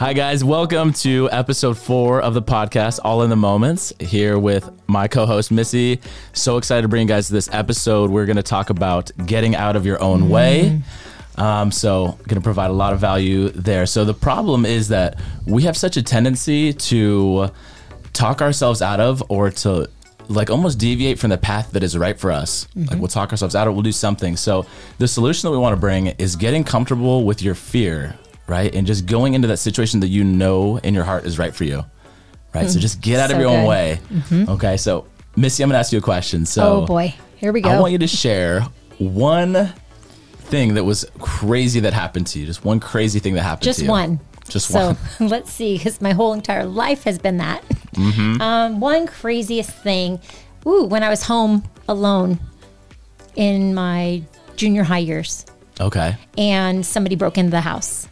Hi, guys. Welcome to episode four of the podcast, All in the Moments, here with my co host, Missy. So excited to bring you guys to this episode. We're going to talk about getting out of your own way. Um, so, going to provide a lot of value there. So, the problem is that we have such a tendency to talk ourselves out of or to like almost deviate from the path that is right for us. Like we'll talk ourselves out of, we'll do something. So the solution that we want to bring is getting comfortable with your fear, right? And just going into that situation that you know in your heart is right for you. Right. So just get out of So your own good. way. Okay. So Missy, I'm gonna ask you a question. So Oh boy, here we go. I want you to share one thing that was crazy that happened to you. Just one crazy thing that happened Just to you. Just one. Just one. so one. let's see, because my whole entire life has been that. Mm-hmm. Um, one craziest thing, ooh, when I was home alone in my junior high years, Okay. and somebody broke into the house.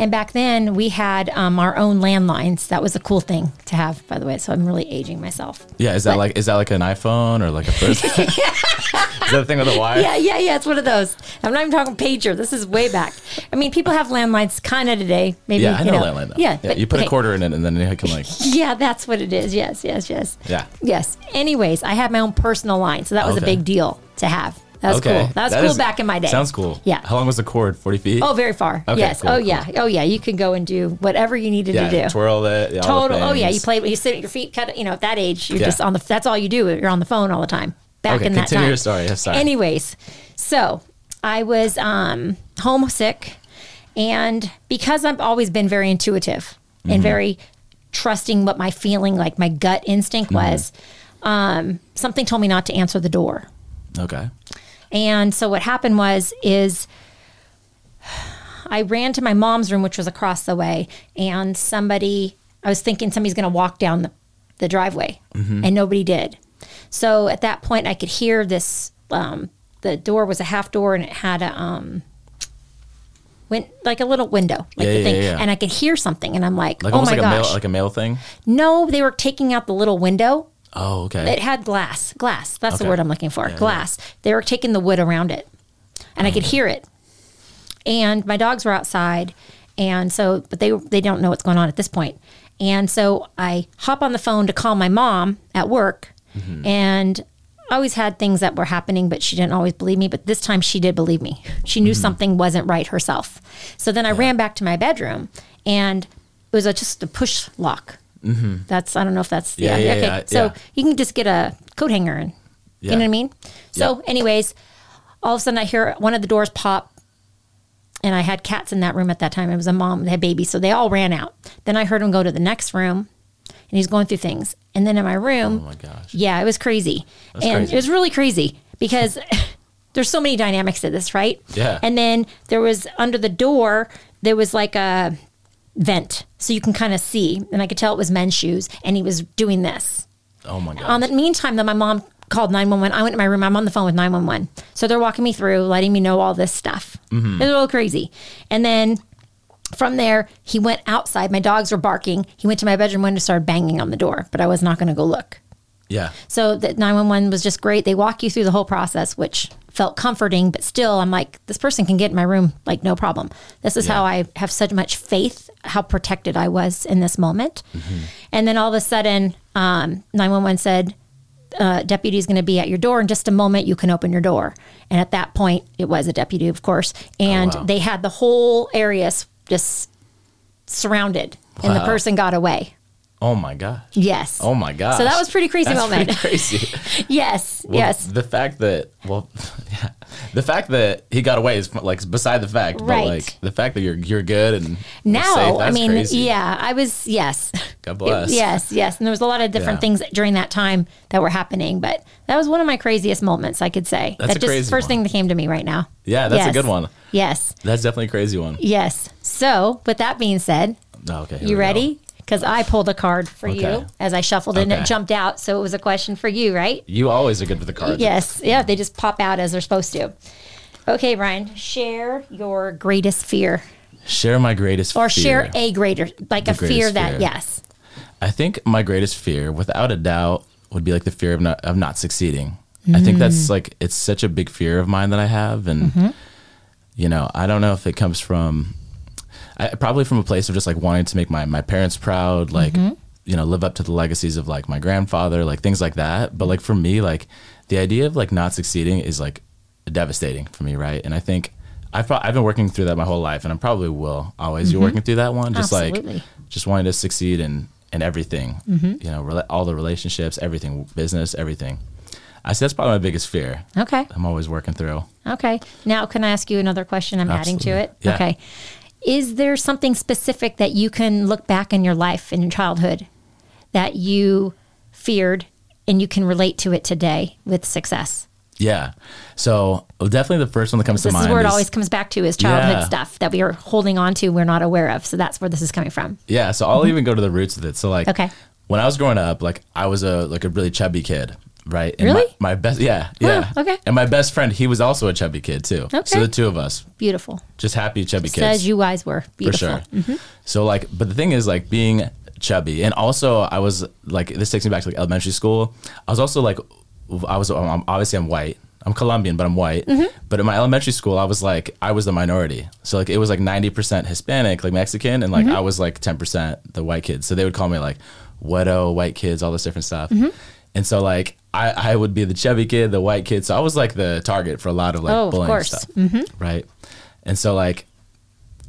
And back then, we had um, our own landlines. That was a cool thing to have, by the way. So I'm really aging myself. Yeah, is that But- like is that like an iPhone or like a first? is that the thing with the wire? Yeah, yeah, yeah. It's one of those. I'm not even talking pager. This is way back. I mean, people have landlines kind of today. Maybe Yeah, I you know, know. landline. Though. Yeah, but- you put a quarter in it, and then you can like, Yeah, that's what it is. Yes, yes, yes. yeah. Yes. Anyways, I had my own personal line, so that was Okay. a big deal to have. That was okay, cool. That was That cool is- back in my day. Sounds cool. Yeah. How long was the cord? Forty feet. Oh, very far. Okay, yes. cool, oh cool. yeah. Oh yeah. You could go and do whatever you needed yeah. to do. Twirl it. yeah, Total. Oh yeah. You play. You sit at your feet. Cut. You know, at that age, you're Yeah. just on the. That's all you do. You're on the phone all the time. Back Okay, in that continue time. your story. Yeah, sorry. Anyways, so I was um, homesick, and because I've always been very intuitive Mm-hmm. and very trusting what my feeling, like my gut instinct Mm-hmm. was, um, something told me not to answer the door. Okay. And so what happened was is I ran to my mom's room, which was across the way, and somebody I was thinking somebody's going to walk down the, the driveway, and nobody did. So at that point, I could hear this. Um, the door was a half door, and it had a um, went like a little window, like Yeah, the yeah, thing, yeah, and I could hear something, and I'm like, Like oh my like a gosh, mail, like a mail thing. no, they were taking out the little window Oh, okay. it had glass. Glass. That's Okay. the word I'm looking for. Glass. They were taking the wood around it. And I could hear it. And my dogs were outside. And so, but they they don't know what's going on at this point. And so I hop on the phone to call my mom at work. Mm-hmm. And I always had things that were happening, but she didn't always believe me. But this time she did believe me. She Mm-hmm. knew something wasn't right herself. So then I ran back to my bedroom and it was a, just a push lock. That's, I don't know if that's, Mm-hmm. Yeah, yeah, yeah, okay. yeah, so you can just get a coat hanger and you know what I mean? So, anyways, all of a sudden I hear one of the doors pop, and I had cats in that room at that time. It was a mom, they had babies, so they all ran out. Then I heard him go to the next room, and he's going through things. And then in my room, oh my gosh. yeah, it was crazy. and crazy. it was really crazy because there's so many dynamics to this, right? Yeah. And then there was under the door, there was like a vent. So you can kind of see. And I could tell it was men's shoes. And he was doing this. Oh my god! On the meantime, though, my mom called 911. I went to my room. I'm on the phone with 911. So they're walking me through, letting me know all this stuff. Mm-hmm. It was a little crazy. And then from there, he went outside. My dogs were barking. He went to my bedroom window, started banging on the door, but I was not going to go look. yeah. So the 911 was just great. They walk you through the whole process, which felt comforting, but still, I'm like, this person can get in my room, like, no problem. This is Yeah. how I have such much faith, how protected I was in this moment. And then all of a sudden, um, 911 said, uh, deputy is going to be at your door in just a moment. You can open your door. And at that point, it was a deputy, of course. And wow. they had the whole area just surrounded, and the person got away. Oh my gosh. Yes. Oh my gosh. So that was pretty crazy That's moment. Pretty crazy. Yes. Well, yes. The fact that well, yeah, the fact that he got away is like beside the fact, but Right. like the fact that you're you're good and now safe, i mean crazy. yeah i was yes God bless. It- yes yes and there was a lot of different Yeah. things during that time that were happening but that was one of my craziest moments i could say That's that just crazy first one. thing that came to me right now Yeah, that's a good one. yes That's definitely a crazy one. yes so with that being said Oh, okay. you ready? go. Because i pulled a card for Okay. you as i shuffled it and it jumped out so it was a question for you right You always are good with the cards. yes yeah they just pop out as they're supposed to okay Bryan share your greatest fear Share my greatest fear. or fear. share a greater like a fear that fear. yes I think my greatest fear, without a doubt, would be like the fear of not of not succeeding. I think that's mm. like it's such a big fear of mine that I have, and mm-hmm. you know, I don't know if it comes from I, probably from a place of just like wanting to make my my parents proud, like Mm-hmm. you know, live up to the legacies of like my grandfather, like things like that. But like for me, like the idea of like not succeeding is like devastating for me, right? And I think I've pro- I've been working through that my whole life, and I probably will always be working through that one, just Mm-hmm. Absolutely. like just wanting to succeed in in everything, Mm-hmm. you know, rela- all the relationships, everything, business, everything. I see that's probably my biggest fear. Okay. I'm always working through. Okay. Now, can I ask you another question? I'm adding to it. Yeah. Okay. Is there something specific that you can look back in your life, in your childhood, that you feared and you can relate to it today with success? Yeah. So definitely the first one that comes to mind. This is where it is- always comes back to is childhood Yeah. stuff that we are holding on to, we're not aware of. So that's where this is coming from. Yeah, so I'll even go to the roots of it. So like, Mm-hmm. Okay. when I was growing up, like I was a like a really chubby kid, right? And Really? My, my best, yeah, yeah. okay. And my best friend, he was also a chubby kid too. Okay. So the two of us, Beautiful. just happy chubby Just as you guys were. Beautiful. Mm-hmm. for sure. So like, but the thing is, like being chubby, and also I was like, this takes me back to like elementary school. I was also like, I was um, obviously I'm white. I'm Colombian, but I'm white. Mm-hmm. But in my elementary school, I was like, I was the minority. So like, it was like 90% Hispanic, like Mexican, and like Mm-hmm. I was like 10% the white kids. So they would call me like widow, white kids, all this different stuff. Mm-hmm. And so like, I, I would be the chubby kid, the white kid. So I was like the target for a lot of like Oh, of bullying. Mm-hmm. stuff, right? And so like,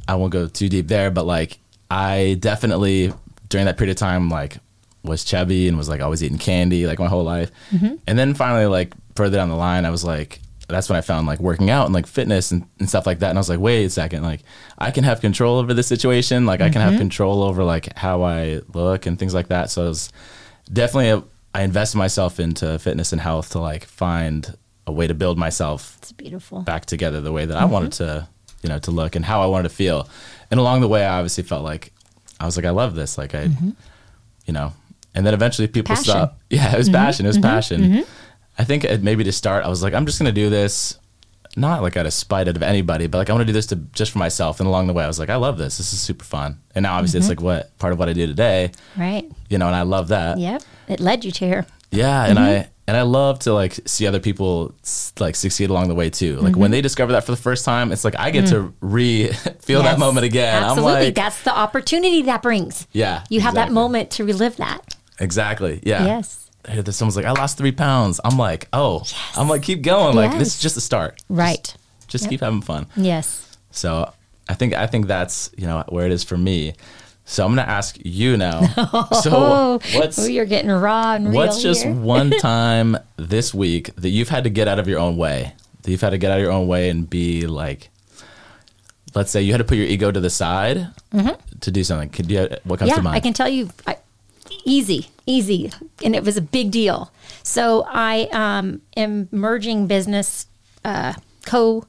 I won't go too deep there, but like I definitely during that period of time like was chubby and was like always eating candy like my whole life. Mm-hmm. And then finally like further down the line I was like that's when I found like working out and like fitness and, and stuff like that. And I was like, wait a second, like I can have control over this situation. Like I can Mm-hmm. have control over like how I look and things like that. So it was definitely a, I invested myself into fitness and health to like find a way to build myself It's beautiful. back together the way that I wanted Mm-hmm. to, you know, to look and how I wanted to feel. And along the way, I obviously felt like I was like, I love this. Like I, you know, and then eventually people Mm-hmm. Passion. Mm-hmm. stop. Yeah, it was passion. It was passion. I think it, maybe to start, I was like, I'm just going to do this. Not like out of spite out of anybody, but like I want to do this to just for myself. And along the way, I was like, I love this. This is super fun. And now obviously it's Mm-hmm. like what part of what I do today, Right. you know, and I love that. Yep. It led you to here. Yeah, and Mm-hmm. I and I love to like see other people like succeed along the way too. Like Mm-hmm. when they discover that for the first time, it's like I get to re feel that Mm. Moment again. Absolutely. I'm like, That's the opportunity that brings. yeah, You have that moment to relive that. Exactly. Yeah. Yes. That someone's like, I lost three pounds. I'm like, oh, I'm like, keep going. Like this is just a start. Right. Just keep having fun. Yes. So I think I think that's you know where it is for me. So I'm gonna ask you now. so Oh, what's oh, you're getting raw and real What's just one time this week that you've had to get out of your own way? That you've had to get out of your own way and be like, let's say you had to put your ego to the side to do something. Could you? What comes Mm-hmm. yeah, to mind? I can tell you, I, easy, easy, and it was a big deal. So I um, am merging business uh, co.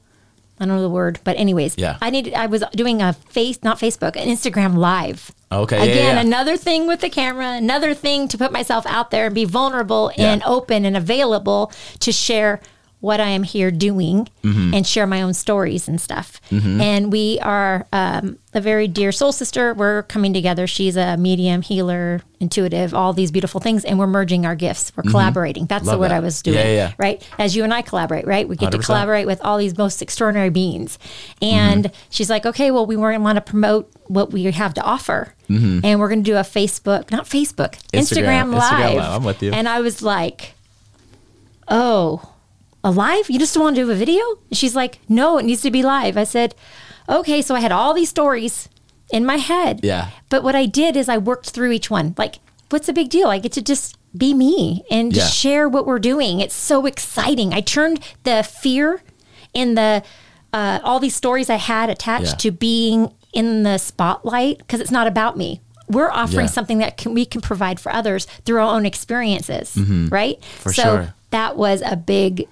I don't know the word, but anyways, Yeah. I needed. I was doing a face, not Facebook, an Instagram live. Okay, yeah, Again, yeah. another thing with the camera, another thing to put myself out there and be vulnerable Yeah. and open and available to share what I am here doing Mm-hmm. and share my own stories and stuff. And we are um, a very dear soul sister. We're coming together. She's a medium, healer, intuitive, all these beautiful things, and we're merging our gifts. We're collaborating. That's Mm-hmm. Love the word that. I was doing. Yeah, yeah. Right? As you and I collaborate, right? We get to 100%. collaborate with all these most extraordinary beings. And Mm-hmm. she's like, okay, well, we want to promote what we have to offer. And we're going to do a Facebook, not Facebook, Instagram- Instagram, Instagram Live. Live. I'm with you. And I was like, oh, a live? You just want to do a video? And she's like, no, it needs to be live. I said, okay. So I had all these stories in my head. Yeah. But what I did is I worked through each one. Like, what's the big deal? I get to just be me and Yeah. share what we're doing. It's so exciting. I turned the fear and the uh, all these stories I had attached Yeah. to being in the spotlight because it's not about me. We're offering Yeah. something that can, we can provide for others through our own experiences, right? Mm-hmm. For so sure. that was a big,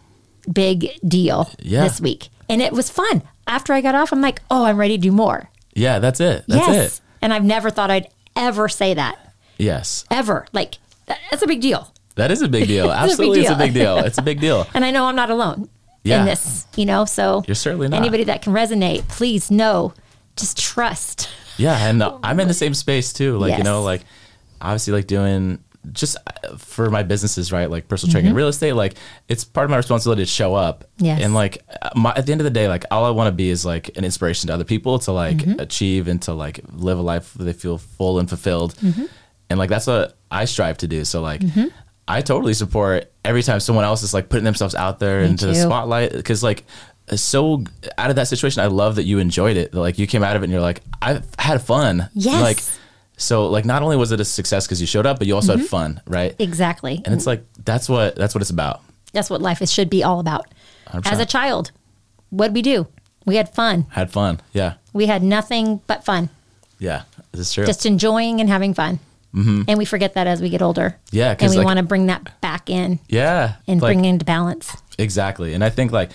big deal Yeah. this week, and it was fun. After I got off, I'm like, oh, I'm ready to do more. yeah, that's it. That's yes, it. and I've never thought I'd ever say that Yes, ever. Like that's a big deal. that is a big deal. Absolutely, it's a big deal. It's a big deal. And I know I'm not alone Yeah. in this, you know, so You're certainly not. anybody that can resonate, please know, just trust. Yeah, and I'm in the same space too. Like you know, like obviously like doing just uh, for my businesses, right? Like personal training and real estate, like it's part of my responsibility to show up. Mm-hmm. Yes. And like uh, my, at the end of the day, like all I want to be is like an inspiration to other people to like Mm-hmm. achieve and to like live a life where they feel full and fulfilled. Mm-hmm. And like that's what I strive to do. So like I totally support every time someone else is like putting themselves out there into the spotlight because like so out of that situation, I love that you enjoyed it. Like you came out of it and you're like, I've had fun. Yes. Like so like not only was it a success because you showed up, but you also Mm-hmm. had fun, right? Exactly. And it's like that's what that's what it's about. That's what life is, should be all about. 100%. As a child, what'd we do? We had fun. Had fun. Yeah. We had nothing but fun, Yeah. This is true. just enjoying and having fun. And we forget that as we get older. Mm-hmm. Yeah, And we like- want to bring that back in yeah. and like, bring it into balance. Exactly. And I think like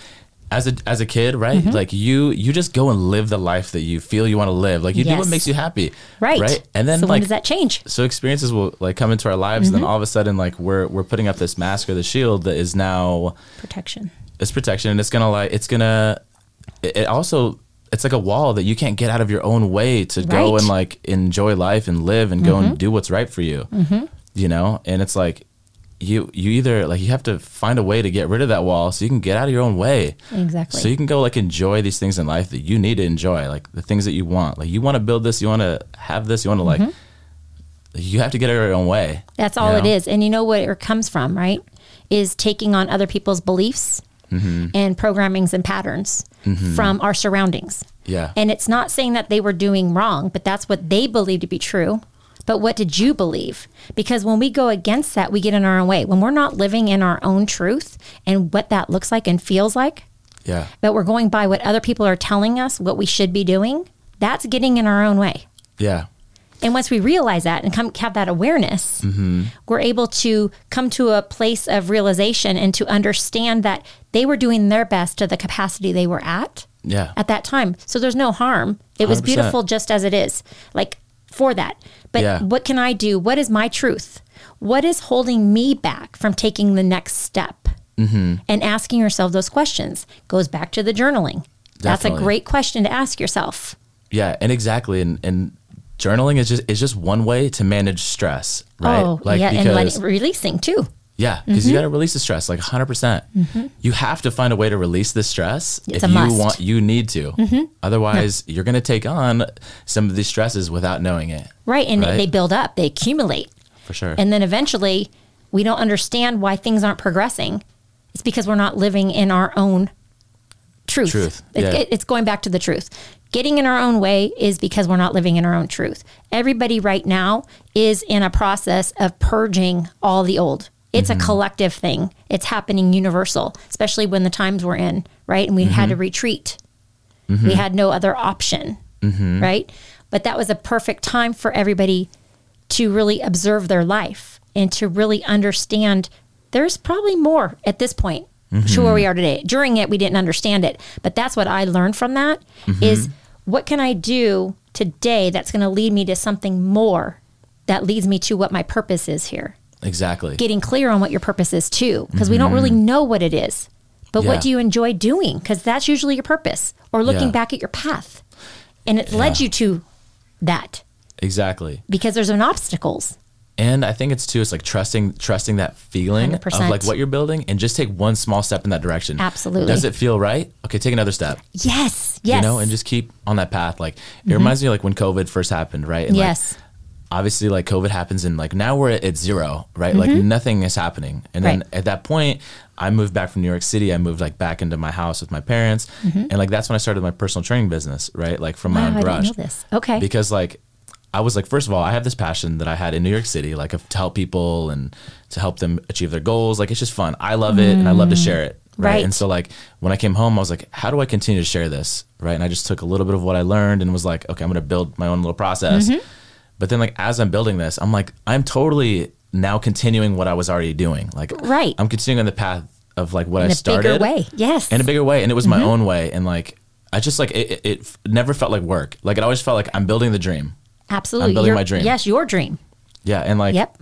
as a as a kid, right? Mm-hmm. Like you you just go and live the life that you feel you want to live. Like you do what makes you happy. Right. Right. And then so like when does that change? so experiences will like come into our lives and Mm-hmm. then all of a sudden like we're we're putting up this mask or the shield that is now Protection. it's protection and it's gonna like it's gonna it, it also it's like a wall that you can't get out of your own way to go Right. Mm-hmm. and like enjoy life and live and go and do what's right for you you know and it's like you you either like you have to find a way to get rid of that wall so you can get out of your own way Exactly. so you can go like enjoy these things in life that you need to enjoy like the things that you want like you want to build this you want to have this you want to like you have to get out of your own way That's all you know? is. And you know where it comes from, right? Is taking on other people's beliefs Mm-hmm. and programmings and patterns from our surroundings. yeah And it's not saying that they were doing wrong, but that's what they believe to be true. But what did you believe? Because when we go against that, we get in our own way. When we're not living in our own truth and what that looks like and feels like, yeah but we're going by what other people are telling us what we should be doing, that's getting in our own way. yeah And once we realize that and come have that awareness, we're able to come to a place of realization and to understand that they were doing their best to the capacity they were at yeah at that time. So there's no harm. It was 100%. beautiful just as it is. Like for that. But Yeah. what can I do? What is my truth? What is holding me back from taking the next step? Mm-hmm. And asking yourself those questions goes back to the journaling. That's a great question to ask yourself. Yeah, and exactly, and and journaling is just is just one way to manage stress, right? Oh, yeah, and let, releasing too. Yeah, because Mm-hmm. you got to release the stress like 100. percent You have to find a way to release the stress It's if you must. Mm-hmm. want. You need to, otherwise you're going to take on some of these stresses without knowing it, Right. And Right. they build up, they accumulate. for sure. And then eventually we don't understand why things aren't progressing. It's because we're not living in our own truth. Truth, It- yeah. it- it's going back to the truth. Getting in our own way is because we're not living in our own truth. Everybody right now is in a process of purging all the old. It's Mm-hmm. a collective thing. It's happening universal, especially when the times we're in, right? And we had Mm-hmm. to retreat. We had no other option, Mm-hmm. right? But that was a perfect time for everybody to really observe their life and to really understand there's probably more at this point to where we are today. During it, we didn't understand it, but that's what I learned from that is what can I do today that's going to lead me to something more that leads me to what my purpose is here. Exactly. Getting clear on what your purpose is too, because we don't really know what it is. But Mm-hmm. Yeah. what do you enjoy doing? Because that's usually your purpose, or looking Yeah. back at your path, and it led you to that exactly. because there's an obstacles. And I think it's too. It's like trusting, trusting that feeling of 100%. like what you're building, and just take one small step in that direction. Absolutely. Does it feel right? Okay, take another step. Yes, yes, Mm-hmm. You know, and just keep on that path. Like it reminds me of like when COVID first happened, right? And yes, Like, obviously, like COVID happens, and like now we're at zero, right? Like nothing is happening. And then Mm-hmm. Right. at that point, I moved back from New York City. I moved like back into my house with my parents, and like that's when I started my personal training business, right? Like from my Wow, own garage. know this. Okay. Because like I was like, first of all, I have this passion that I had in New York City, like of, to help people and to help them achieve their goals. Like it's just fun. I love it, and I love to share it. Right? Right. And so like when I came home, I was like, how do I continue to share this? Right. And I just took a little bit of what I learned and was like, okay, I'm going to build my own little process. Mm-hmm. But then like as I'm building this, I'm like, I'm totally now continuing what I was already doing. Like Right. I'm continuing on the path of like what in I a started bigger way. Yes, in a bigger way and it was my Mm-hmm. own way and like i just like it, it, it never felt like work like it always felt like i'm building the dream absolutely. I'm building Your- my dream. Yes, your dream. yeah and like Yep.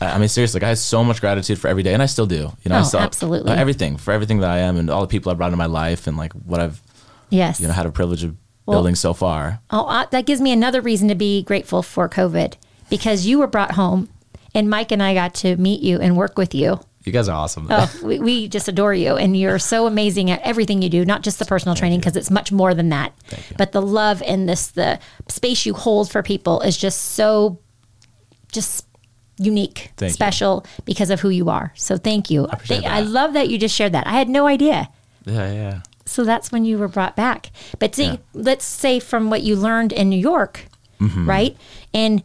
I, I mean seriously like i have so much gratitude for every day and i still do you know I Oh, still, absolutely. everything for everything that i am and all the people i brought into my life and like what i've Yes. you know had a privilege of Well- building so far Oh, uh, that gives me another reason to be grateful for COVID because you were brought home And Mike and I got to meet you and work with you. You guys are awesome. Oh, we, we just adore you. And you're so amazing at everything you do, not just the personal training, because it's much more than that. But the love and this, the space you hold for people is just so, just unique, Thank you. special because of who you are. So thank you. I, appreciate I love that you just shared that. I had no idea. yeah, yeah. So that's when you were brought back. But see, Yeah. let's say from what you learned in New York, Mm-hmm. right? And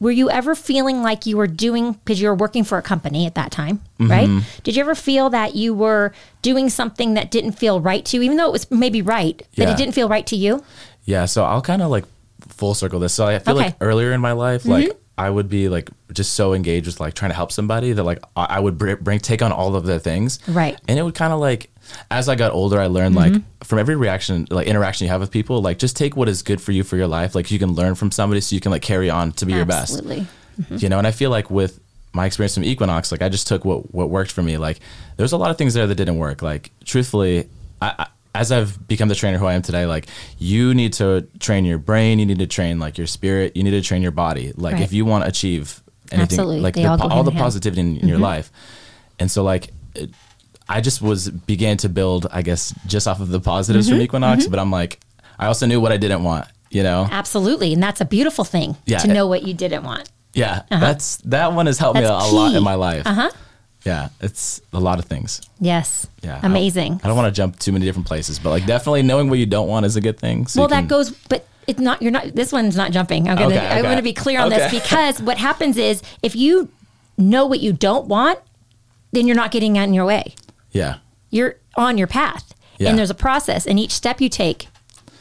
were you ever feeling like you were doing because you were working for a company at that time, Mm-hmm. right? Did you ever feel that you were doing something that didn't feel right to you, even though it was maybe right, but Yeah. it didn't feel right to you? Yeah, so I'll kind of like full circle this. So I feel like Okay. Mm-hmm. earlier in my life, like I would be like just so engaged with like trying to help somebody that like I would br- bring take on all of their things, Right. And it would kind of like as I got older, I learned Mm-hmm. like from every reaction, like interaction you have with people, like just take what is good for you for your life. Like you can learn from somebody, so you can like carry on to be your best. Absolutely. You know, and I feel like with my experience from Equinox, like I just took what what worked for me. Like there's a lot of things there that didn't work. Like truthfully, I, I as I've become the trainer who I am today, like you need to train your brain, you need to train like your spirit, you need to train your body. Like Right. if you want to achieve anything, Absolutely. like the, all all the positivity in, in your life. And so like. It, I just was began to build, I guess, just off of the positives Mm-hmm. from Equinox, but I'm like, I also knew what I didn't want, you know? Absolutely. And that's a beautiful thing Yeah. to know what you didn't want. Yeah, that's that one has helped me a, Uh-huh. A lot in my life. Uh huh. Yeah, it's a lot of things. Yes. Yeah, Amazing. I don't want to jump too many different places, but like definitely knowing what you don't want is a good thing. So well, you that can- goes, but it's not. You're not. This one's not jumping. I'm gonna. Okay, I'm okay. gonna be clear on this because what happens is if you know what you don't want, then you're not getting out in your way. Yeah, You're on your path, Yeah. and there's a process, and each step you take,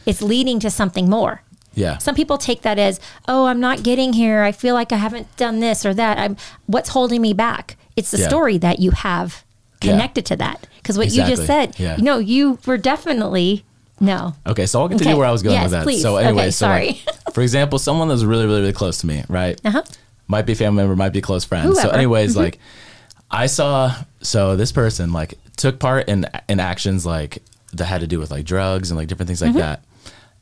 it's leading to something more. yeah, Some people take that as, oh, I'm not getting here. I feel like I haven't done this or that. I'm what's holding me back. It's the Yeah. story that you have Yeah. connected to that. Because what you just said, Yeah. you know, you were definitely no. Okay, so I'll continue Okay. where I was going Yes, with that. please. So, Okay, anyway, so like, sorry. for example, someone that's really, really, really close to me, right? Uh-huh. Might be a family member, might be a close friend. So, Whoever. Mm-hmm. anyways, like, I saw so this person like took part in in actions like that had to do with like drugs and like different things like Mm-hmm. that.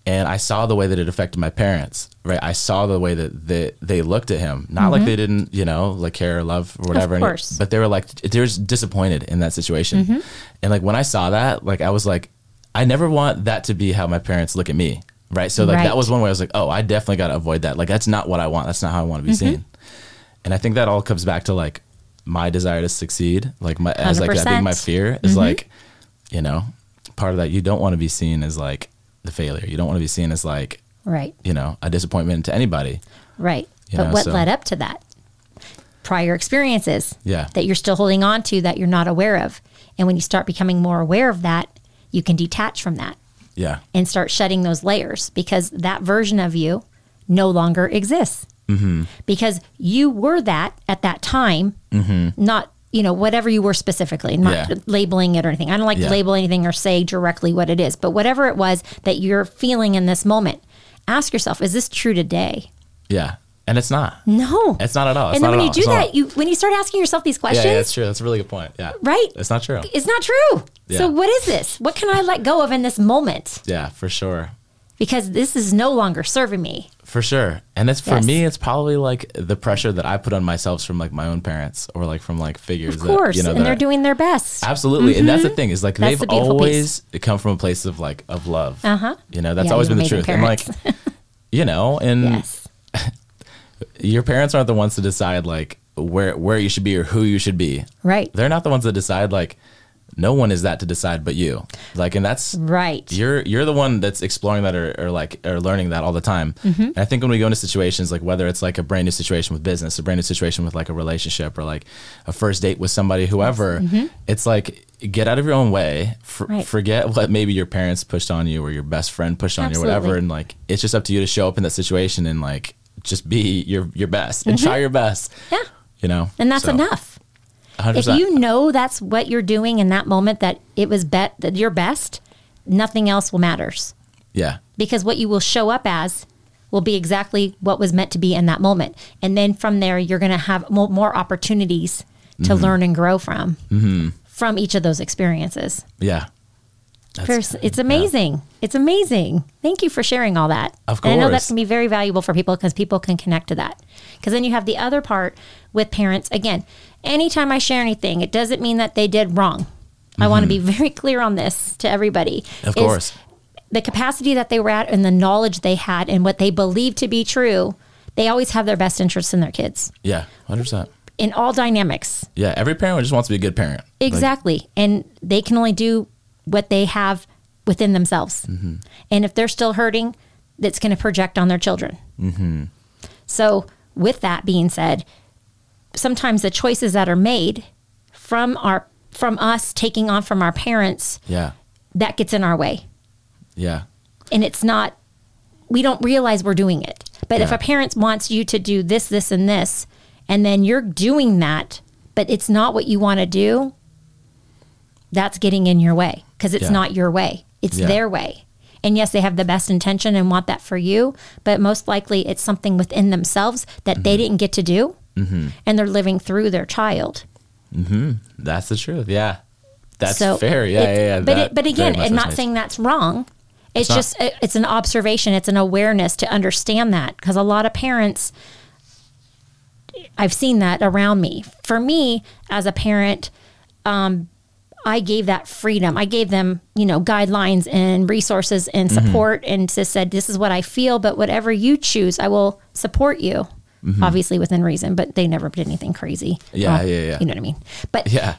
And I saw the way that it affected my parents, right? I saw the way that they, they looked at him. Not like they didn't, you know, like care or love or whatever. it- Mm-hmm. course. but they were like, they were just disappointed in that situation. Mm-hmm. And like when I saw that, like I was like, I never want that to be how my parents look at me, right? So like Right. that was one way I was like, oh, I definitely got to avoid that. Like that's not what I want. That's not how I want to be Mm-hmm. seen. And I think that all comes back to like my desire to succeed, like my as like that being my 100%. fear is mm-hmm. like, you know, part of that you don't want to be seen as like the failure. You don't want to be seen as like, Right. you know, a disappointment to anybody. Right. You but know, what so- led up to that? Prior experiences Yeah. that you're still holding on to that you're not aware of. And when you start becoming more aware of that, you can detach from that Yeah. and start shedding those layers because that version of you no longer exists. Mm-hmm. Because you were that at that time, not, you know, whatever you were specifically, not Mm-hmm. Yeah. labeling it or anything. I don't like Yeah. to label anything or say directly what it is, but whatever it was that you're feeling in this moment, ask yourself, is this true today? Yeah. And it's not. No. It's not at all. It's and then when you do that, you when you start asking yourself these Yeah, questions, yeah, that's true. That's a really good point. Yeah. right? It's not true. It's not true. Yeah. So what is this? What can I let go of in this moment? Yeah, for sure. Because this is no longer serving me. For sure. And it's for Yes. me, it's probably like the pressure that I put on myself from like my own parents or like from like figures Of course. that, you know, and they're doing their best. Absolutely. And that's the thing is like That's they've the always come from a place of like of love. Uh-huh. You know, that's Yeah, always been the truth. amazing And like you know, and Yes. your parents aren't the ones to decide like where where you should be or who you should be. Right. They're not the ones that decide like no one is that to decide but you. Like and that's Right. you're you're the one that's exploring that or, or like or learning that all the time. Mm-hmm. And I think when we go into situations like whether it's like a brand new situation with business, a brand new situation with like a relationship or like a first date with somebody, whoever, it's like get out of your own way. For, Mm-hmm. Right. Forget what maybe your parents pushed on you or your best friend pushed on you or whatever, and like it's just up to you to show up in that situation and like just be your your best and try your best. Mm-hmm. Yeah. You know, And that's So, enough. 100%. If you know that's what you're doing in that moment that it was bet that you're best, nothing else will matters. yeah, Because what you will show up as will be exactly what was meant to be in that moment. And then from there you're going to have mo- more opportunities to Mm-hmm. learn and grow from from each of those experiences. yeah, it's amazing. It's amazing. Thank you for sharing all that. Of And I know that course. can be very valuable for people because people can connect to that. Because then you have the other part with parents. Again, anytime I share anything, it doesn't mean that they did wrong. I want to be very clear on this to everybody. Mm-hmm. Of course. The capacity that they were at and the knowledge they had and what they believed to be true, they always have their best interests in their kids Yeah, hundred percent. in all dynamics. Yeah, every parent just wants to be a good parent. Like, Exactly. and they can only do what they have within themselves. Mm-hmm. And if they're still hurting, that's going to project on their children. Mm-hmm. So, with that being said, sometimes the choices that are made from our from us taking on from our parents yeah, that gets in our way. Yeah, and it's not we don't realize we're doing it. But if a parent wants you to do this this and this and then you're doing that but it's not what you want to do that's getting in your way because it's Yeah. not your way. It's Yeah. their way. And yes they have the best intention and want that for you but most likely it's something within themselves that Mm-hmm. they didn't get to do and they're living through their child that's the truth. Yeah, that's so fair. Yeah, it- yeah, yeah. But it, but again, I'm not saying that's wrong. It's, not. just it- it's an observation. It's an awareness to understand that because a lot of parents, I've seen that around me. For me, as a parent, um, I gave that freedom. I gave them, you know, guidelines and resources and Mm-hmm. support, and just said, "This is what I feel, but whatever you choose, I will support you." Obviously within reason, but they never did anything crazy. Mm-hmm. Yeah, yeah, yeah. You know what I mean? But Yeah,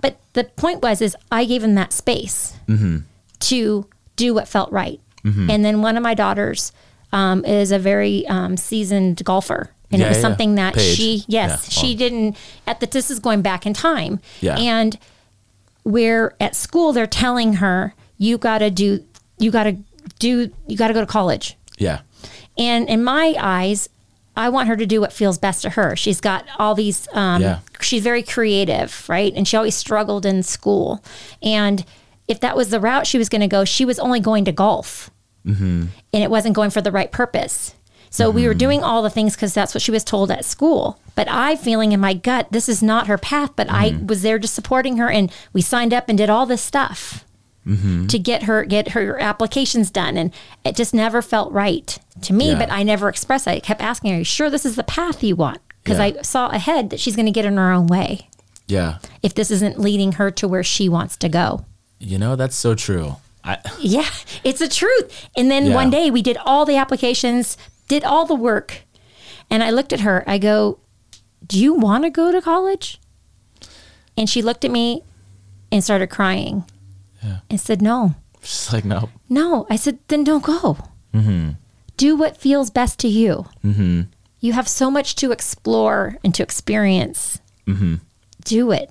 but the point was is I gave him that space Mm-hmm. to do what felt right. And then one of my daughters um, is a very um, seasoned golfer. And Yeah, it was yeah. something that Paige. she, yes, Yeah. she didn't, at the, this is going back in time. Yeah. And where at school they're telling her, you got to do, you got to do, you got to go to college. yeah, And in my eyes, I want her to do what feels best to her. She's got all these, um, Yeah. she's very creative, right? And she always struggled in school. And if that was the route she was going to go, she was only going to golf. Mm-hmm. And it wasn't going for the right purpose. So we were mm-hmm. doing all the things because that's what she was told at school. But I feeling in my gut, this is not her path. But I mm-hmm. was there just supporting her, and we signed up and did all this stuff Mm-hmm. to get her get her applications done, and it just never felt right to me. Yeah. But I never expressed. it. I kept asking her, "Are you sure this is the path you want?" Because Yeah. I saw ahead that she's going to get in her own way yeah. if this isn't leading her to where she wants to go. You know, that's so true. I, Yeah, it's the truth. And then Yeah. one day we did all the applications, did all the work. And I looked at her. I go, Do you want to go to college? And she looked at me and started crying Yeah. and said, No, She's like no. no. I said, Then don't go. Mm-hmm. Do what feels best to you. Mm-hmm. You have so much to explore and to experience. Mm-hmm. Do it.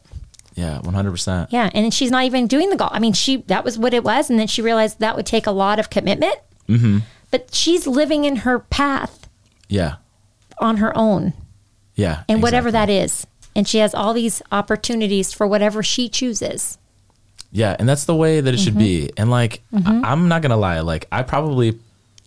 Yeah, one hundred percent. Yeah, and she's not even doing the golf. I mean, she that was what it was, and then she realized that would take a lot of commitment. Mm-hmm. But she's living in her path Yeah, on her own, yeah. and whatever that is, and she has all these opportunities for whatever she chooses. Yeah, and that's the way that it should be. Mm-hmm. And like, I- I'm not gonna lie. Like, I probably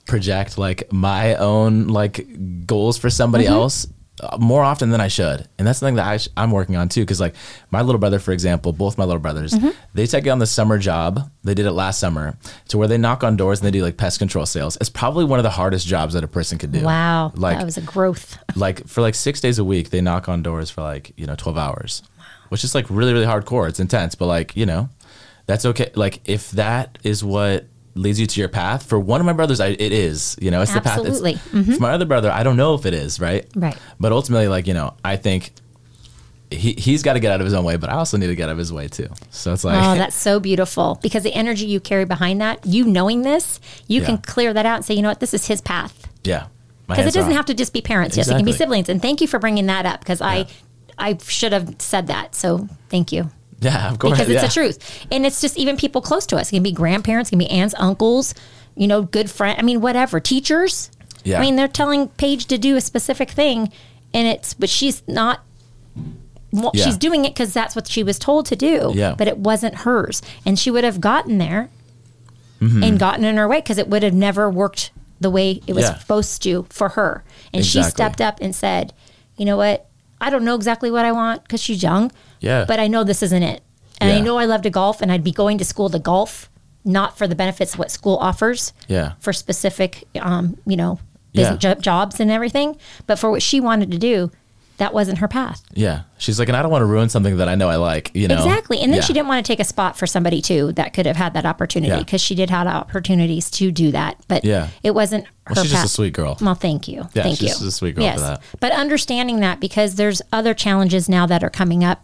project like my own like goals for somebody Mm-hmm. else uh, more often than I should, and that's something that I sh- I'm working on too. Because like my little brother, for example, both my little brothers, Mm-hmm. they take on the summer job. They did it last summer to where they knock on doors and they do like pest control sales. It's probably one of the hardest jobs that a person could do. Wow, like that was a growth. like for like six days a week they knock on doors for like you know 12 hours which is like really really hardcore it's intense but like you know that's okay like if that is what leads you to your path for one of my brothers I, it is you know it's Absolutely. the path it's, for mm-hmm. my other brother i don't know if it is right Right. but ultimately like you know i think he, he's got to get out of his own way but i also need to get out of his way too so it's like Oh, that's so beautiful because the energy you carry behind that, you knowing this, you Yeah. can clear that out and say, you know what, this is his path. yeah because it doesn't have to just be parents. Yes, it can be siblings. And thank you for bringing that up because Yeah. I, I should have said that. So thank you yeah of course because it's yeah. the truth, and it's just even people close to us. It can be grandparents, it can be aunts, uncles, you know, good friend. I mean, whatever. Teachers. Yeah. I mean, they're telling Paige to do a specific thing, and it's but she's not. Well, Yeah. She's doing it because that's what she was told to do. Yeah. But it wasn't hers, and she would have gotten there Mm-hmm. and gotten in her way because it would have never worked the way it was Yeah. supposed to for her. And she stepped up and said, "You know what? I don't know exactly what I want because she's young. Yeah. But I know this isn't it. And I know I love to golf, and I'd be going to school to golf. not for the benefits of what school offers Yeah. for specific, um, you know, Yeah. jo- jobs and everything, but for what she wanted to do, that wasn't her path. Yeah. She's like, and I don't want to ruin something that I know I like, you know? Exactly. And then Yeah. she didn't want to take a spot for somebody too that could have had that opportunity Yeah. because she did have opportunities to do that, but Yeah. it wasn't her Well, she's just a sweet girl. Well, thank you. Yeah, thank she's you. just a sweet girl for that. But understanding that because there's other challenges now that are coming up,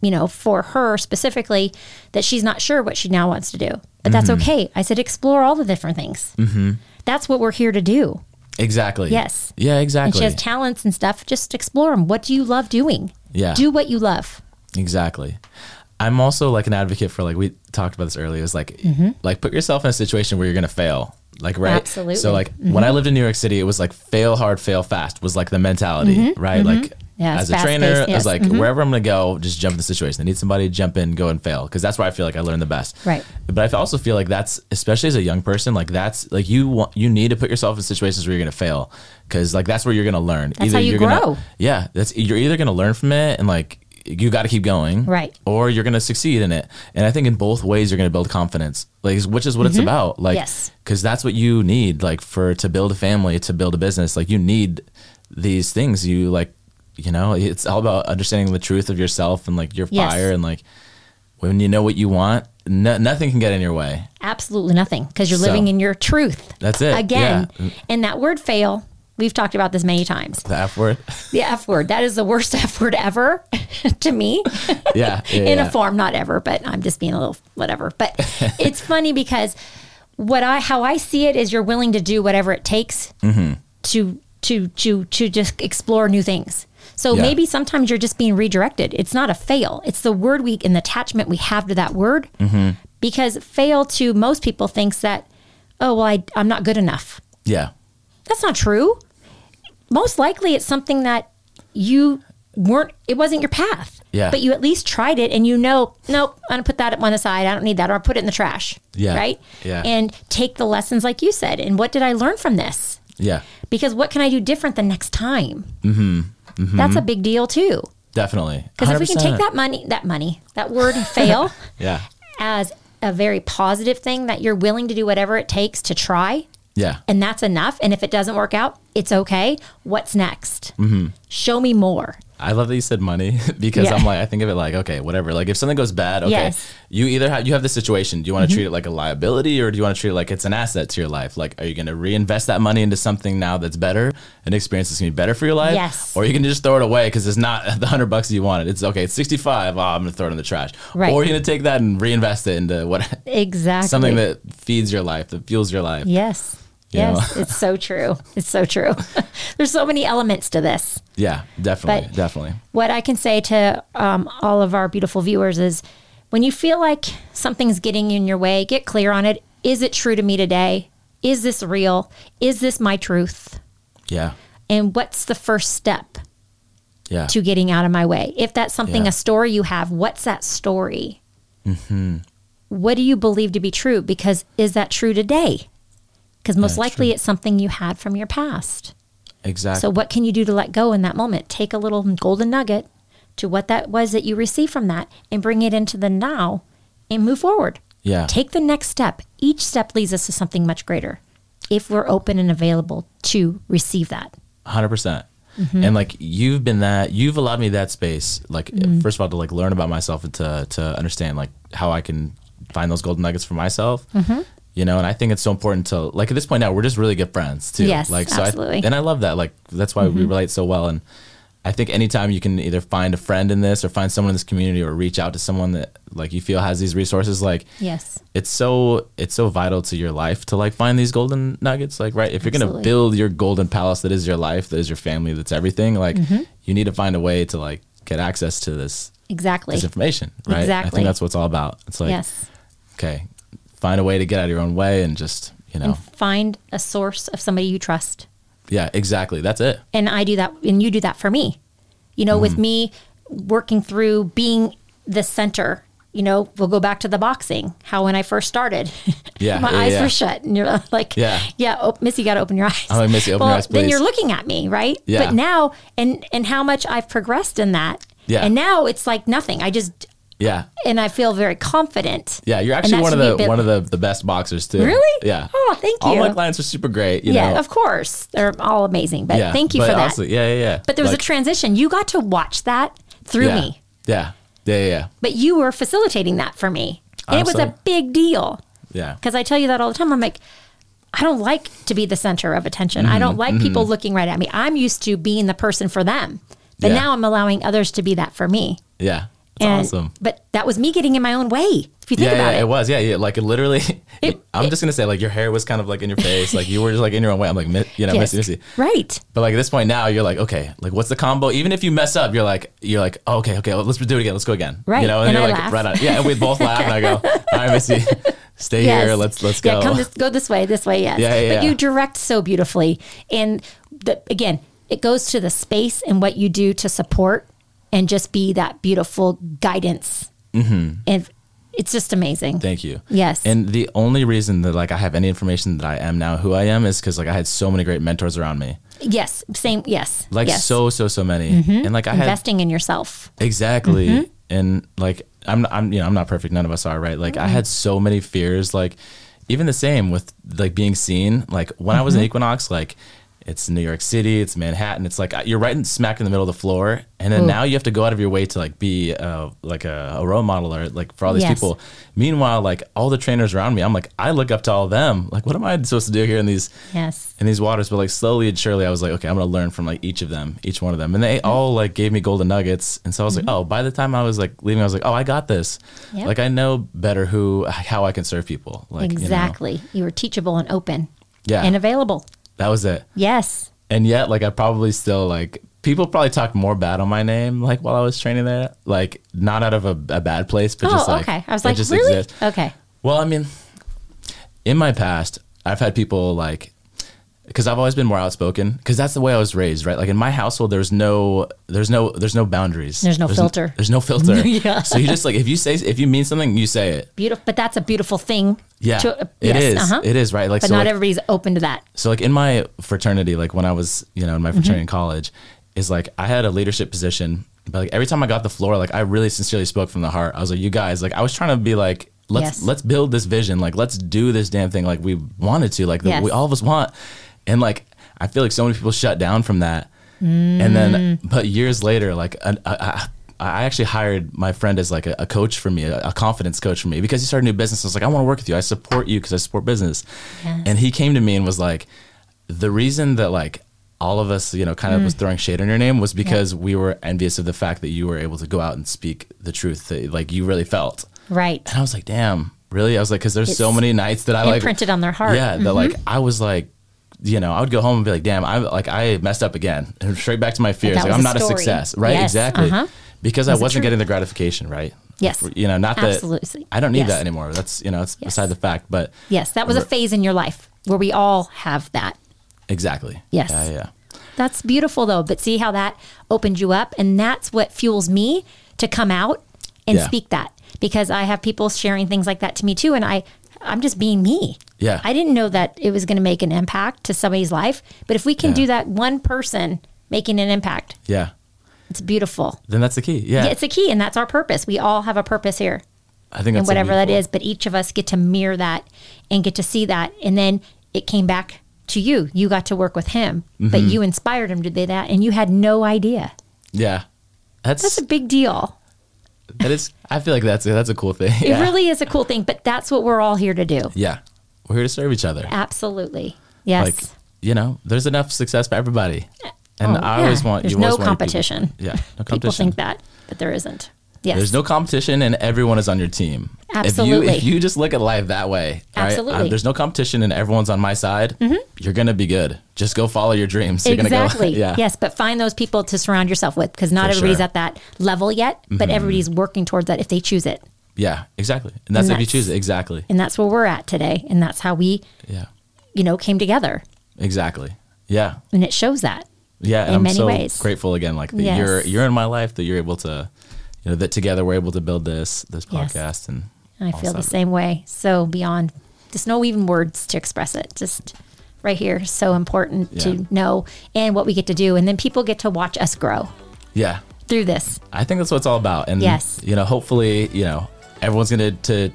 you know, for her specifically that she's not sure what she now wants to do. But that's Mm-hmm. okay. I said explore all the different things. Mm-hmm. That's what we're here to do. Exactly. Yes. Yeah, And exactly. she has talents and stuff. Just explore them. What do you love doing? Yeah. Do what you love. Exactly. I'm also like an advocate for like we talked about this earlier. Is like like put yourself in a situation where you're gonna fail. Like right. Mm-hmm. Absolutely. Mm-hmm. So like when I lived in New York City, it was like fail hard, fail fast was like the mentality, right? Like Mm-hmm. Yeah, as a trainer, I was yes. like Mhm. wherever I'm gonna go, just jump in the situation. I need somebody to jump in, go and fail because that's where I feel like I learn the best. Right. But I also feel like that's especially as a young person, like that's like you want you need to put yourself in situations where you're gonna fail because like that's where you're gonna learn. That's how you you're gonna- grow. yeah, that's you're either gonna learn from it and like you got to keep going, Right. Or you're gonna succeed in it. And I think in both ways you're gonna build confidence, like which is what it's about, like Mm-hmm. Yes. because that's what you need, like for to build a family, to build a business, like you need these things. You like, you know, it's all about understanding the truth of yourself and like your Yes. fire and like when you know what you want, no, nothing can get in your way. Absolutely nothing because you're So- living in your truth. That's it. Again. Yeah. And that word fail, we've talked about this many times. The F word. The F word, that is the worst F word ever to me. yeah, yeah, in yeah. a form, not ever, but I'm just being a little whatever. But it's funny because what I how I see it is you're willing to do whatever it takes Mm-hmm. to to to to just explore new things. So Yeah. maybe sometimes you're just being redirected. It's not a fail. It's the word we and the attachment we have to that word. Mm-hmm. Because fail to most people thinks that, oh well, I, I'm not good enough. Yeah, That's not true. Most likely, it's something that you weren't. It wasn't your path. Yeah. But you at least tried it, and you know, nope, I'm gonna put that on the side. I don't need that, or I'll put it in the trash. Yeah. Right. Yeah. And take the lessons, like you said. And what did I learn from this? Yeah, Because what can I do different the next time? Mm-hmm. That's a big deal too. definitely. Because if we can take that money, that money, that word fail, yeah, as a very positive thing that you're willing to do whatever it takes to try, yeah, and that's enough. And if it doesn't work out, it's okay. What's next? Mm-hmm. Show me more. I love that you said money because Yeah. I'm like I think of it like okay whatever like if something goes bad okay Yes. Mm-hmm. you either have you have the situation do you want to treat it like a liability or do you want to treat it like it's an asset to your life like are you going to reinvest that money into something now that's better an experience that's going to be better for your life Yes. or you can just throw it away because it's not the hundred bucks you wanted it's okay it's 65 oh I'm going to throw it in the trash Right. or you're going to take that and reinvest it into what Exactly. something that feeds your life that fuels your life Yes. Yes. it's so true. It's so true. There's so many elements to this. yeah definitely But- definitely What I can say to um, all of our beautiful viewers is when you feel like something's getting in your way, get clear on it. Is it true to me today? Is this real? Is this my truth? yeah And what's the first step yeah to getting out of my way? If that's something, Yeah. a story you have, what's that story? Hmm. What do you believe to be true? Because is that true today? Because most That's likely true. it's something you had from your past. exactly So, what can you do to let go in that moment? Take a little golden nugget to what that was that you received from that and bring it into the now and move forward. yeah Take the next step. Each step leads us to something much greater if we're open and available to receive that. hundred percent. Mm-hmm. And like you've been that, you've allowed me that space. Like Mm-hmm. first of all, to like learn about myself and to to understand like how I can find those golden nuggets for myself. Mm-hmm. You know, and I think it's so important to like at this point now we're just really good friends too. Yes, like so, absolutely. Mm-hmm. I, and I love that. Like that's why we relate so well. And I think anytime you can either find a friend in this or find someone in this community or reach out to someone that like you feel has these resources, like Yes. it's so it's so vital to your life to like find these golden nuggets like right if you're gonna build your golden palace that is your life that is your family that's everything like Mm-hmm. you need to find a way to like get access to this Exactly. this information right i think that's what it's all about it's like yes. okay find a way to get out of your own way and just you know And find a source of somebody you trust. yeah exactly that's it and I do that, and you do that for me. You know, Mm-hmm. with me working through being the center. You know, we'll go back to the boxing. How when I first started, Yeah, my yeah, eyes yeah. were shut, and you're like, Yeah. yeah, oh, Missy, got to open your eyes. I'm like, "Missy, open your eyes, Then you're looking at me, right? Yeah. But now, and and how much I've progressed in that. Yeah. And now it's like nothing. I just Yeah. and I feel very confident. Yeah, you're actually one of the one of the, the best boxers too. Really? Yeah. Oh, thank you. All my clients are super great. You yeah, know? of course. They're all amazing. But Yeah. thank you But for that. honestly, yeah, yeah, yeah. but there was Like, a transition. You got to watch that through yeah, me. Yeah. Yeah, yeah, yeah. But you were facilitating that for me. And it was a big deal. Yeah. Because I tell you that all the time. I'm like, I don't like to be the center of attention. I Mm-hmm. don't like people looking right at me. I'm used to being the person for them. But Yeah. now I'm allowing others to be that for me. Yeah. It's And- awesome. But that was me getting in my own way. If you think Yeah, about yeah, it. it was. Yeah, yeah. Like it literally. It- I'm it- just gonna say, like your hair was kind of like in your face, like you were just like in your own way. I'm like, you know, Yes. missy, missy. Right. But like at this point now, you're like, okay, like what's the combo? Even if you mess up, you're like, you're like, oh, okay, okay, well, let's do it again. Let's go again. Right. You know, and, And you're I like, laugh. right on. Yeah, and we both laugh, and I go, all right, Missy, stay here. Let's let's go. Yeah, come this, go this way, this way, yes. Yeah, yeah, But you direct so beautifully. And the, again, it goes to the space and what you do to support and just be that beautiful guidance. Mm-hmm. And it's just amazing. Thank you. Yes. And the only reason that like I have any information that I am now who I am is because like I had so many great mentors around me, yes, same, yes. like yes. so so so many, and like I had Investing in yourself. Exactly. Mm-hmm. And like I'm I'm you know, I'm not perfect, none of us are, right? Like I had so many fears like even the same with like being seen. Like when I was Mm-hmm. in Equinox like it's New York City, it's Manhattan. It's like uh, you're right in smack in the middle of the floor, and then now you have to go out of your way to like be uh, like a, a role model or like for all these Yes. people. Meanwhile, like all the trainers around me, I'm like I look up to all of them. Like what am I supposed to do here in these Yes. in these waters, but like slowly and surely, I was like, okay, I'm gonna learn from like each of them, each one of them, and they mm. all like gave me golden nuggets. And so I was like, mm-hmm. oh, by the time I was like leaving, I was like, oh, I got this. Yep. Like I know better who how I can serve people. Like you know, exactly. You, were teachable and open yeah, and available. That was it. Yes. And yet, like I probably still like people probably talked more bad on my name like while I was training there, like not out of a, a bad place, but Oh, just like okay. I was like, just really? exists. Okay. Well, I mean, in my past, I've had people like, because I've always been more outspoken, because that's the way I was raised, right? Like in my household, there's no, there's no, there's no boundaries. There's no n- filter. there's no filter. Yeah. So you just like if you say if you mean something, you say it. Beautiful. But that's a beautiful thing. Yeah, to- it yes, is. uh-huh. It is right. Like But so, not like, everybody's open to that. so like in my fraternity, like when I was, you know, in my Mm-hmm. fraternity in college, is like I had a leadership position, but like every time I got the floor, like I really sincerely spoke from the heart. I was like, you guys, like I was trying to be like, let's Yes. let's build this vision, like let's do this damn thing, like we wanted to, like Yes. we all of us want, and like I feel like so many people shut down from that, and Mm. then but years later, like I, I, I actually hired my friend as like a, a coach for me, a, a confidence coach for me, because he started a new business. I was like, I want to work with you. I support you because I support business. Yes. And he came to me and was like, the reason that like all of us, you know, kind of Mm. was throwing shade on your name was because we were envious of the fact that you were able to go out and speak the truth that like you really felt. Right. And I was like, damn, really? I was like, because there's so many nights that I like printed on their heart. Yeah, that like I was like, you know, I would go home and be like, damn, I like I messed up again, and straight back to my fears. Like I'm a not a success, right? Yes, Exactly, uh-huh. because I Was wasn't getting the gratification, right? Yes. You know, not that Absolutely. I don't need Yes. that anymore. That's you know, it's Yes. beside the fact, but Yes. That was a phase in your life where we all have that. exactly. Yes. Yeah, yeah. That's beautiful though. But see how that opened you up? And that's what fuels me to come out and Yeah. speak that because I have people sharing things like that to me too. And I, I'm just being me. Yeah. I didn't know that it was going to make an impact to somebody's life. But if we can Yeah. do that one person making an impact, Yeah. it's beautiful. Then that's the key. Yeah. Yeah, it's the key, and that's our purpose. We all have a purpose here. I think and whatever that is. but each of us get to mirror that and get to see that. And then it came back to you. You got to work with him, but Mm-hmm. you inspired him to do that, and you had no idea. Yeah. That's, That's a big deal. that is I feel like that's a, that's a cool thing. It really is a cool thing, but that's what we're all here to do. Yeah. We're here to serve each other. Absolutely. Yes. Like, you know, there's enough success for everybody. And Oh, I yeah. always want There's you no want people- competition. yeah, no competition. People think that, but there isn't. Yes. There's no competition, and everyone is on your team. Absolutely. If you if you just look at life that way, right, Absolutely. Mm-hmm. there's no competition, and everyone's on my side. You're gonna be good. Just go follow your dreams. You're exactly. Gonna go, yeah. Yes, but find those people to surround yourself with because not For everybody's sure. Mm-hmm. at that level yet, but everybody's working towards that if they choose it. Yeah. Exactly. And that's And if you choose it. Exactly. And that's where we're at today. And that's how we, Yeah. you know, came together. Exactly. Yeah. And it shows that. Yeah. and In I'm many so ways. grateful again. Like that Yes. you're you're in my life. That you're able to, you know, that together we're able to build this this podcast and. And I feel the same way. So beyond, just no even words to express it. Just right here, so important Yeah. to know and what we get to do. And then people get to watch us grow. Yeah. through this. I think that's what it's all about. And Yes. you know, hopefully, you know, everyone's gonna to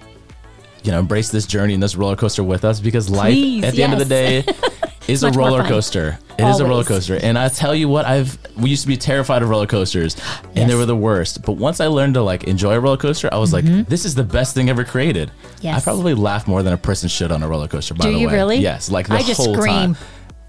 you know embrace this journey and this roller coaster with us because life Please, at the end of the day is a roller coaster. It is a roller coaster. And I tell you what, I've we used to be terrified of roller coasters and Yes. they were the worst. But once I learned to like enjoy a roller coaster, I was like, this is the best thing ever created. Mm-hmm. Yes. I probably laugh more than a person should on a roller coaster, by Do the you way. really? Yes, like the I just whole scream. time.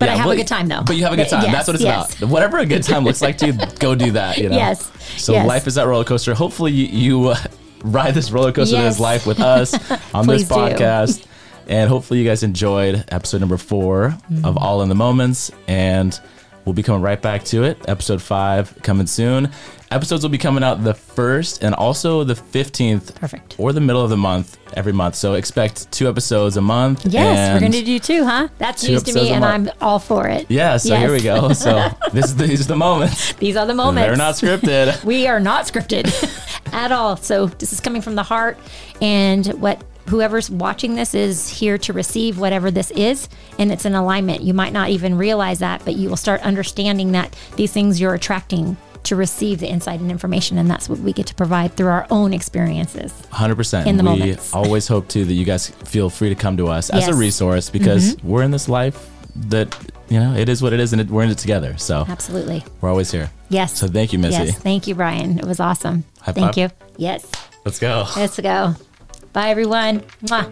But I have a good time, though. But you have a good time. Yes, That's what it's yes. about. Whatever a good time looks like to you, go do that. You know. Yes, So yes. life is that roller coaster. Hopefully you, you uh, ride this roller coaster that Yes. is life with us on this podcast. And hopefully you guys enjoyed episode number 4 Mm-hmm. of All in the Moments. And we'll be coming right back to it. Episode five coming soon. Episodes will be coming out the first and also the 15th Perfect. or the middle of the month every month. So expect two episodes a month. Yes, we're going to do two, huh? That's news to me, and I'm all for it. Yeah, so Yes. here we go. So this is the, these are the moments. These are the moments. They're not scripted. we are not scripted at all. So this is coming from the heart, and what whoever's watching this is here to receive whatever this is, and it's an alignment. You might not even realize that, but you will start understanding that these things you're attracting to receive the insight and information, and that's what we get to provide through our own experiences. 100%. In the we moments. always hope too that you guys feel free to come to us as Yes. Mm-hmm. a resource because we're in this life that, you know, it is what it is and it, we're in it together. So Absolutely. we're always here. Yes. So thank you, Missy. Yes. Thank you, Bryan. It was awesome. High Thank five. you. Yes. Let's go. Let's go. Bye, everyone. Mwah.